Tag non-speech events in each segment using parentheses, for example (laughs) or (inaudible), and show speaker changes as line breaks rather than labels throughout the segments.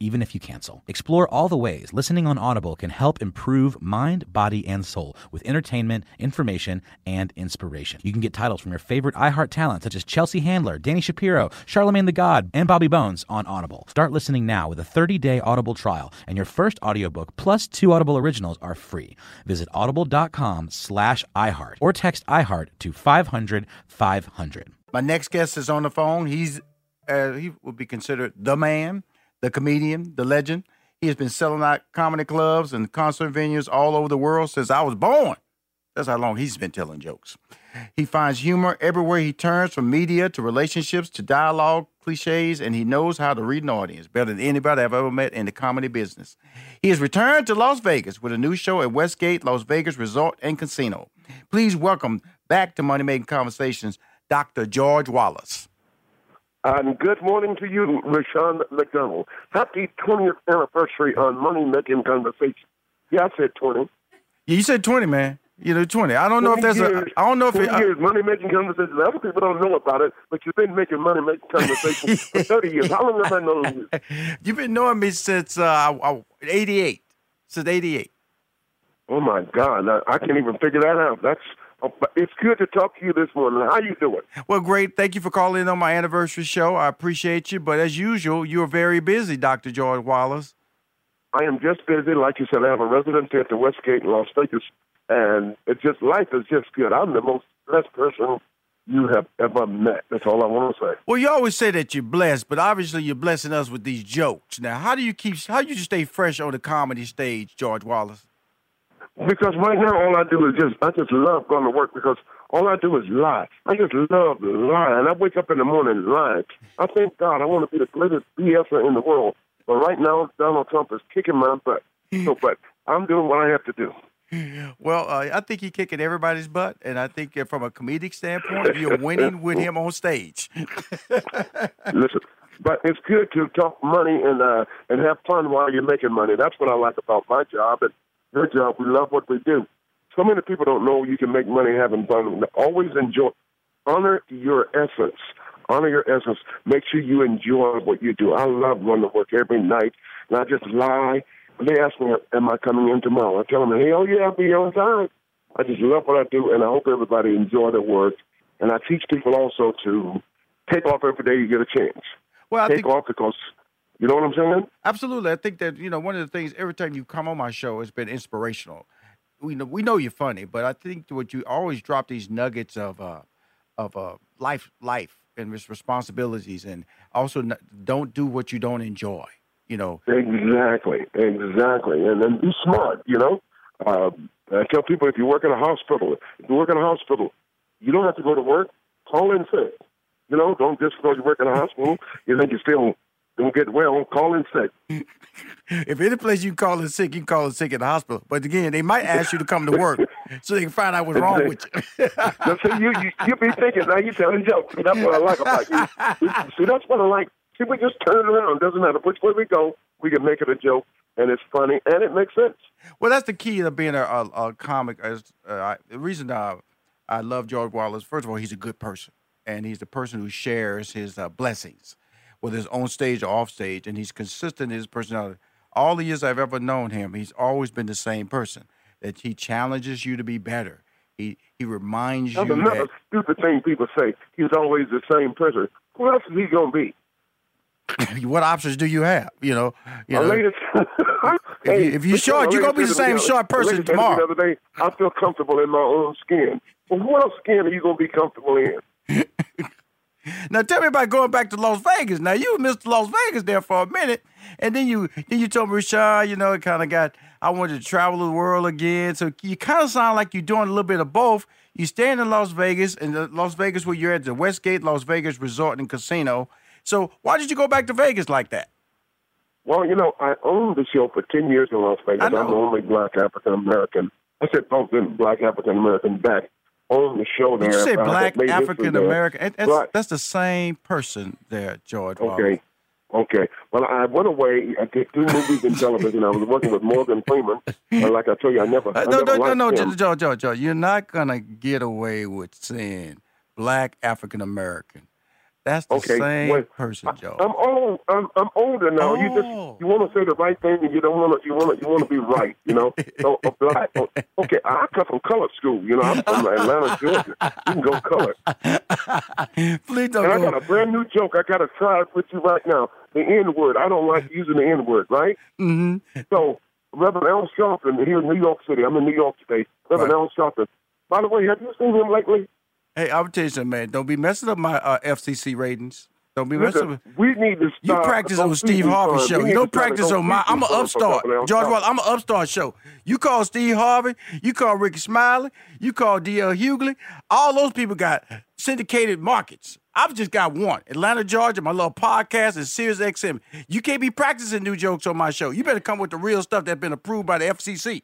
even if you cancel. Explore all the ways listening on Audible can help improve mind, body, and soul with entertainment, information, and inspiration. You can get titles from your favorite iHeart talent such as Chelsea Handler, Dani Shapiro, Charlemagne the God, and Bobby Bones on Audible. Start listening now with a 30-day Audible trial, and your first audiobook plus two Audible originals are free. Visit audible.com slash iHeart or text iHeart to 500 500.
My next guest is on the phone. He's uh, he would be considered the man the comedian, the legend. He has been selling out comedy clubs and concert venues all over the world since I was born. That's how long he's been telling jokes. He finds humor everywhere he turns, from media to relationships to dialogue, cliches, and he knows how to read an audience better than anybody I've ever met in the comedy business. He has returned to Las Vegas with a new show at Westgate Las Vegas Resort and Casino. Please welcome back to Money Making Conversations, Dr. George Wallace.
And good morning to you, Rashaan McDonald. Happy 20th anniversary on Money Making Conversation. Yeah, I said 20.
Yeah, you said 20, man. You know, 20. I don't know if that's
years,
a. I don't know if
20
it. I,
years, money making conversations. Other people don't know about it, but you've been making money making conversations (laughs) for 30 years. How long have I known you? (laughs)
You've been knowing me since uh, 88. Since 88.
Oh, my God. I, I can't even figure that out. That's Oh, it's good to talk to you this morning. How you doing?
Well, great. Thank you for calling in on my anniversary show. I appreciate you. But as usual, you're very busy, Dr. George Wallace.
I am just busy. Like you said, I have a residency at the Westgate in Las Vegas, and it's just life is just good. I'm the most blessed person you have ever met. That's all I want to say.
Well, you always say that you're blessed, but obviously you're blessing us with these jokes. Now, how do you keep? How do you stay fresh on the comedy stage, George Wallace?
Because right now, all I do is just, I just love going to work because all I do is lie. I just love lying. I wake up in the morning lying. I thank God I want to be the greatest BSer in the world. But right now, Donald Trump is kicking my butt. So, but I'm doing what I have to do.
Well, uh, I think he's kicking everybody's butt, and I think from a comedic standpoint, you're winning with him on stage. (laughs)
Listen, but it's good to talk money and uh, and have fun while you're making money. That's what I like about my job. And your job. We love what we do. So many people don't know you can make money having fun. Always enjoy, honor your essence, honor your essence. Make sure you enjoy what you do. I love running to work every night, and I just lie. When they ask me, "Am I coming in tomorrow?" I tell them, "Hell yeah, I'll be on time." I just love what I do, and I hope everybody enjoy their work. And I teach people also to take off every day you get a chance.
Well, I
take
think
off because you know what I'm saying.
Absolutely. I think that, you know, one of the things every time you come on my show has been inspirational. We know we know you're funny, but I think what you always drop these nuggets of uh of uh life life and responsibilities and also n- don't do what you don't enjoy. You know,
Exactly, exactly, and then be smart. You know, uh, I tell people if you work in a hospital, if you work in a hospital, you don't have to go to work. Call in sick. You know, don't just because you work in a hospital, you think you're still don't get well. Call in sick. (laughs)
if any place you call in sick, you can call in sick at the hospital. But again, they might ask you to come to work so they can find out what's wrong with you. (laughs)
Now, see, you, you you be thinking now you telling jokes. See, that's what I like about you. See, that's what I like. See, we just turn it around. Doesn't matter which way we go, we can make it a joke, and it's funny and it makes sense.
Well, that's the key to being a, a, a comic. As uh, I, the reason I, I love George Wallace, first of all, he's a good person, and he's the person who shares his uh, blessings, whether it's on stage or off stage, and he's consistent in his personality. All the years I've ever known him, he's always been the same person. That he challenges you to be better. He he reminds
That's
you
another
that
stupid thing people say. He's always the same person. Who else is he gonna be? (laughs)
what options do you have? You know, you know.
lady- (laughs)
If you- if you short,
you're
gonna be the
said to me
same short person
said
tomorrow.
The other day, I feel comfortable in my own skin. Well, what else skin are you gonna be comfortable in? (laughs)
Now tell me about going back to Las Vegas. Now you missed Las Vegas there for a minute, and then you then you told me, Rashad, you know, it kind of got I wanted to travel the world again. So you kind of sound like you're doing a little bit of both. You staying in Las Vegas, and the Las Vegas where you're at the Westgate Las Vegas Resort and Casino. So why did you go back to Vegas like that?
Well, you know, I owned the show for ten years in Las Vegas. I'm the only black African American. I said both in black African American back on the show there.
Did you say black African. American? That's, that's the same person there, George. Wallace.
Okay. Okay. Well, I went away. I did two movies in television. I was working with Morgan Freeman. And like I tell you, I never, I
Uh, no,
never
no, no, no. George, George, George. You're not gonna get away with saying black African American. That's the
Okay,
same
well,
person, Joe.
I'm old. I'm, I'm older now. You
Oh.
just you want to say the right thing, and you don't want to. You want to. You want to be right. You know. So black. Okay, I come from color school. You know, I'm from Atlanta, Georgia. You can go color. (laughs)
Please don't
And I got a brand new joke. I got to try it with you right now. The N word. I don't like using the N word. Right.
mm-hmm.
So Reverend Al Sharpton here in New York City. I'm in New York today. Reverend
Right.
Al Sharpton. By the way, have you seen him lately?
Hey, I'm tell you something, man. Don't be messing up my uh, FCC ratings. Don't be messing with.
we need to
You
stop.
practice on Steve
these
show.
We
You
need
don't
to try to
practice on my. I'm an
these funds for
upstart. George Wallace, I'm an upstart show. You call Steve Harvey. You call Rickey Smiley. You call D.L. Hughley. All those people got syndicated markets. I've just got one. Atlanta, Georgia, my little podcast and Sirius XM. You can't be practicing new jokes on my show. You better come with the real stuff that's been approved by the FCC.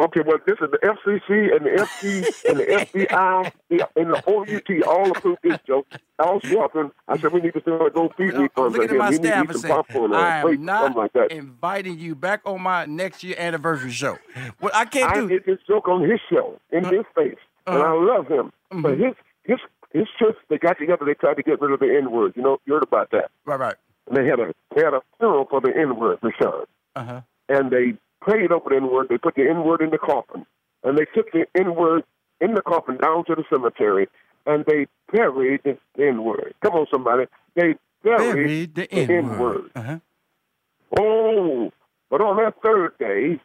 Okay, well, this is the FCC and the FT and the FBI (laughs) and the OUT all approved this joke. Al Sharpton, I said we need to go feed
I'm
these funds
looking at my
here. We need to
staff and
some
saying,
popcorn or
I
plate,
am not
like
inviting you back on my next year anniversary show. What I can't
I
do.
did this joke on his show in his face, and I love him.
Mm-hmm.
But his his his church, they got together. They tried to get rid of the N word. You know, you heard about that.
Right, right.
And they had a they had a funeral for the N word, Rashaan.
Uh huh.
and they prayed over the N word. They put the N word in the coffin, and they took the N word in the coffin down to the cemetery, and they buried the N word. Come on, somebody, they buried,
Buried the
N word.
Uh-huh.
Oh, but on that third day,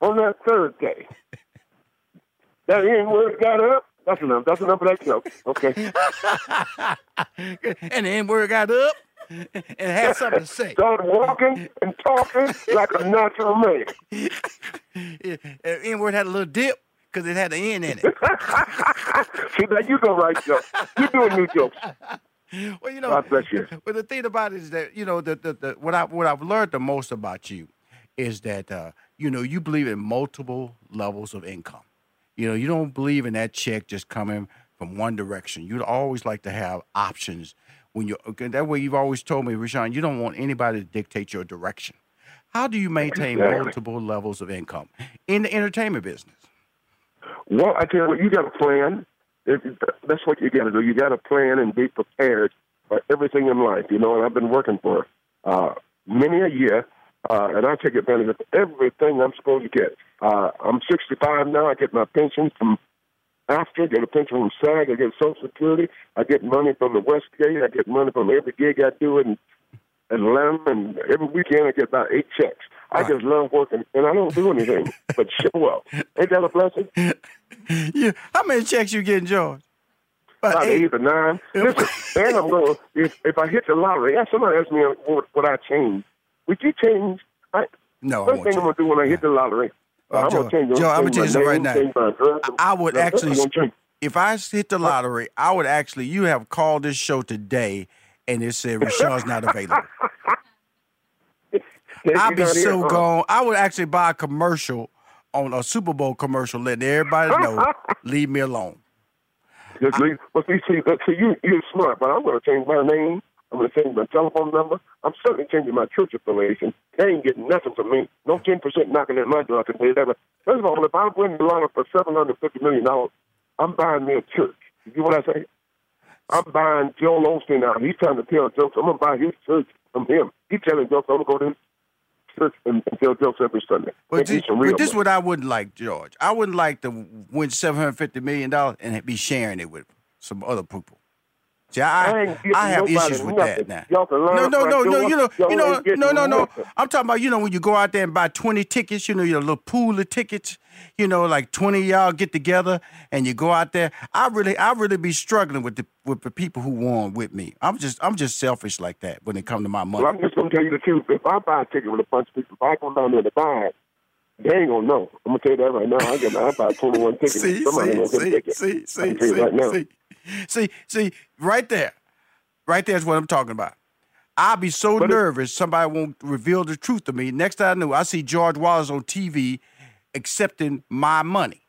on that third day, (laughs) that N word got up. That's enough. That's enough of that joke. Okay. (laughs)
and the N word got up and had something to say. (laughs)
Started walking and talking like a natural man. (laughs)
N word had a little dip because it had an N in it. (laughs)
See, now you go right joke. You doing new jokes.
Well, you know,
God bless you.
But the thing about it is that you know the, the, the what I what I've learned the most about you is that uh, you know you believe in multiple levels of income. You know, you don't believe in that check just coming from one direction. You'd always like to have options when you okay, that way you've always told me, Rashaan, you don't want anybody to dictate your direction. How do you maintain
Exactly.
multiple levels of income in the entertainment business?
Well, I tell you what, you got a plan. if, that's what you got to do. You got to plan and be prepared for everything in life, you know. And I've been working for uh, many a year, uh, and I take advantage of everything I'm supposed to get. Uh, I'm 65 now. I get my pension from after, I get a pension from SAG, I get Social Security, I get money from the Westgate, I get money from every gig I do in Atlanta, and every weekend I get about eight checks. I just love working, and I don't do anything (laughs) but show up. Ain't that a blessing? (laughs)
yeah. How many checks you getting, George?
About eight, eight or nine. (laughs) Listen, and I'm going. If if I hit the lottery, yeah, somebody asked me what, what I change. Would you change? I,
no,
first thing I'm gonna do when I hit the lottery.
Uh,
I'm
Joe,
gonna change.
Joe, I'm gonna change it right now. I would actually, if I hit the lottery, I would actually. You have called this show today, and it said Rashaan's not available. (laughs) I'd be so gone. I would actually buy a commercial on a Super Bowl commercial, letting everybody know, (laughs) leave me alone.
Just leave. But see, see, see, you, you're smart, but I'm going to change my name. I'm going to change my telephone number. I'm certainly changing my church affiliation. They ain't getting nothing from me. No 10% knocking at my door. I can tell you that. But first of all, if I'm win the lottery for $750 million, I'm buying me a church. You get what I say? I'm buying Joel Osteen out. He's trying to tell jokes. I'm going to buy his church from him. He's telling jokes. I'm going to go to his church and, and tell jokes every Sunday.
But this, but this is what I wouldn't like, George. I wouldn't like to win $750 million and be sharing it with some other people. I, I have issues with
nothing.
that now. No, no, no, no. You know, you know, no, no, no. I'm talking about you know when you go out there and buy 20 tickets. You know, your little pool of tickets. You know, like 20 y'all get together and you go out there. I really, I really be struggling with the with the people who won with me. I'm just, I'm just selfish like that when it comes to my money.
Well, I'm just gonna tell you the truth. If I buy a ticket with a bunch of people, if I go down there to buy it, they ain't gonna know. I'm gonna tell you that right now. I get, I buy 21 tickets.
see,
Somebody
see, see,
ticket.
see, see, see, right now. see. See, see, right there, right there is what I'm talking about. I'll be so but nervous somebody won't reveal the truth to me. Next I know, I see George Wallace on TV accepting my money.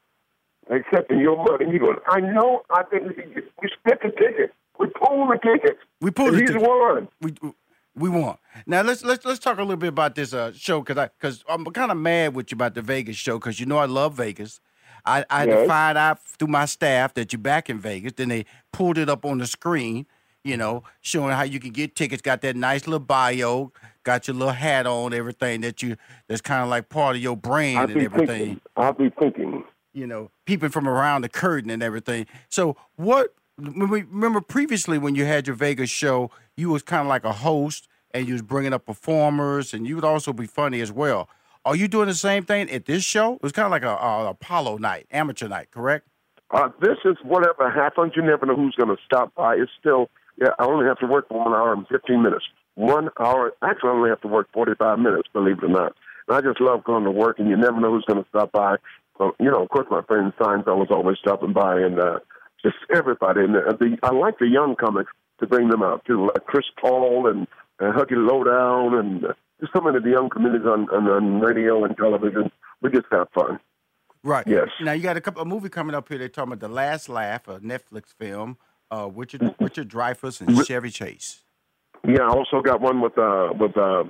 Accepting your money. You going, I know I think we split the ticket. We pulled the ticket.
We pulled the
ticket. He's won.
We, we want. Now let's let's let's talk a little bit about this uh, show because I because I'm kind of mad with you about the Vegas show because you know I love Vegas. I, I yes. had to find out through my staff that you're back in Vegas. Then they pulled it up on the screen, you know, showing how you can get tickets. Got that nice little bio, got your little hat on, everything that you that's kind of like part of your brand and everything.
Thinking, I'll be thinking.
You know, peeping from around the curtain and everything. So what? Remember previously when you had your Vegas show, you was kind of like a host and you was bringing up performers, and you would also be funny as well. Are you doing the same thing at this show? It was kind of like a, a Apollo night, amateur night, correct?
Uh, this is whatever happens. You never know who's going to stop by. It's still, yeah, I only have to work for one hour and 15 minutes. One hour, actually, I only have to work 45 minutes, believe it or not. And I just love going to work, and you never know who's going to stop by. So, you know, of course, my friend Seinfeld was always stopping by, and uh, just everybody. And the, the, I like the young comics to bring them out, too, like Chris Paul and, and Huggy Lowdown and uh, just so many of the young comedians on, on, on radio and television. We just have fun.
Right.
Yes.
Now you got a couple a movie coming up here. They're talking about the Last Laugh, a Netflix film. Uh, Richard mm-hmm. Richard Dreyfuss and Chevy Chase.
Yeah, I also got one with uh with uh,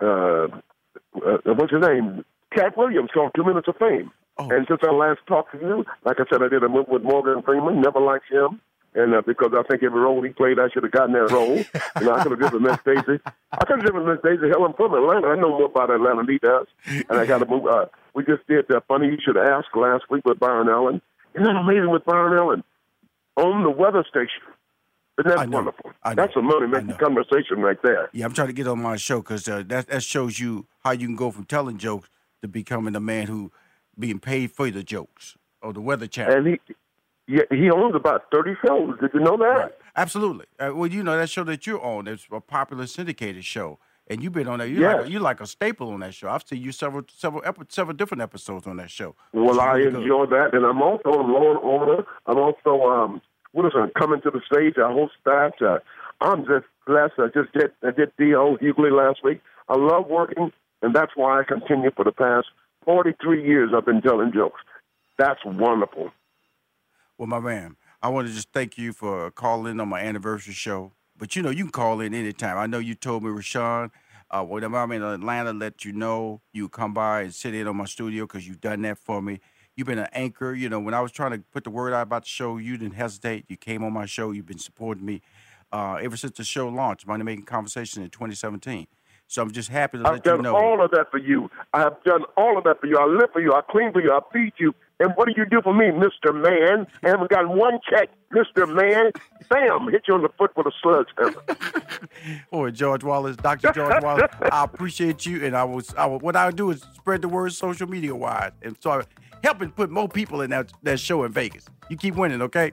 uh, uh what's his name? Katt Williams called Two Minutes of Fame. Oh. And since I last talked to you, like I said, I did a movie with Morgan Freeman. Never liked him. And uh, because I think every role he played, I should have gotten that role. (laughs) and I could have given Miss Daisy. I could have given Miss Daisy. Hell, I'm from Atlanta. I know more about Atlanta than he does. And I got to move. Uh, we just did that funny you should ask last week with Byron Allen. Isn't that amazing with Byron Allen on the weather station? Isn't that wonderful? That's a money making conversation right there.
Yeah, I'm trying to get on my show because uh, that that shows you how you can go from telling jokes to becoming a man who being paid for the jokes or the weather channel.
And he yeah, he owns about 30 shows. Did you know that? Right.
Absolutely. Uh, well, you know, that show that you're on, it's a popular syndicated show. And you've been on that. You're, yes. like, a, you're like a staple on that show. I've seen you several several several different episodes on that show.
Well, I really enjoy good. that. And I'm also on Law and Order. I'm also, um, what is it, coming to the stage. I host that. Uh, I'm just blessed. I just did, I did D.L. Hughley last week. I love working, and that's why I continue for the past 43 years I've been telling jokes. That's wonderful.
Well, my man, I want to just thank you for calling on my anniversary show. But you know, you can call in anytime. I know you told me, Rashaan, uh, whenever I'm in Atlanta, let you know you come by and sit in on my studio because you've done that for me. You've been an anchor. You know, when I was trying to put the word out about the show, you didn't hesitate. You came on my show. You've been supporting me uh, ever since the show launched, Money Making Conversation in 2017. So I'm just happy to
I've
let you
done all of that for you. I have done all of that for you. I live for you. I clean for you. I feed you. And what do you do for me, Mr. Man? I haven't gotten one check, Mr. Man. Bam, hit you on the foot with a sledgehammer. (laughs)
Boy, George Wallace, Dr. George Wallace, I appreciate you, and I was, I will, what I do is spread the word social media wide, and start helping put more people in that that show in Vegas. You keep winning, okay?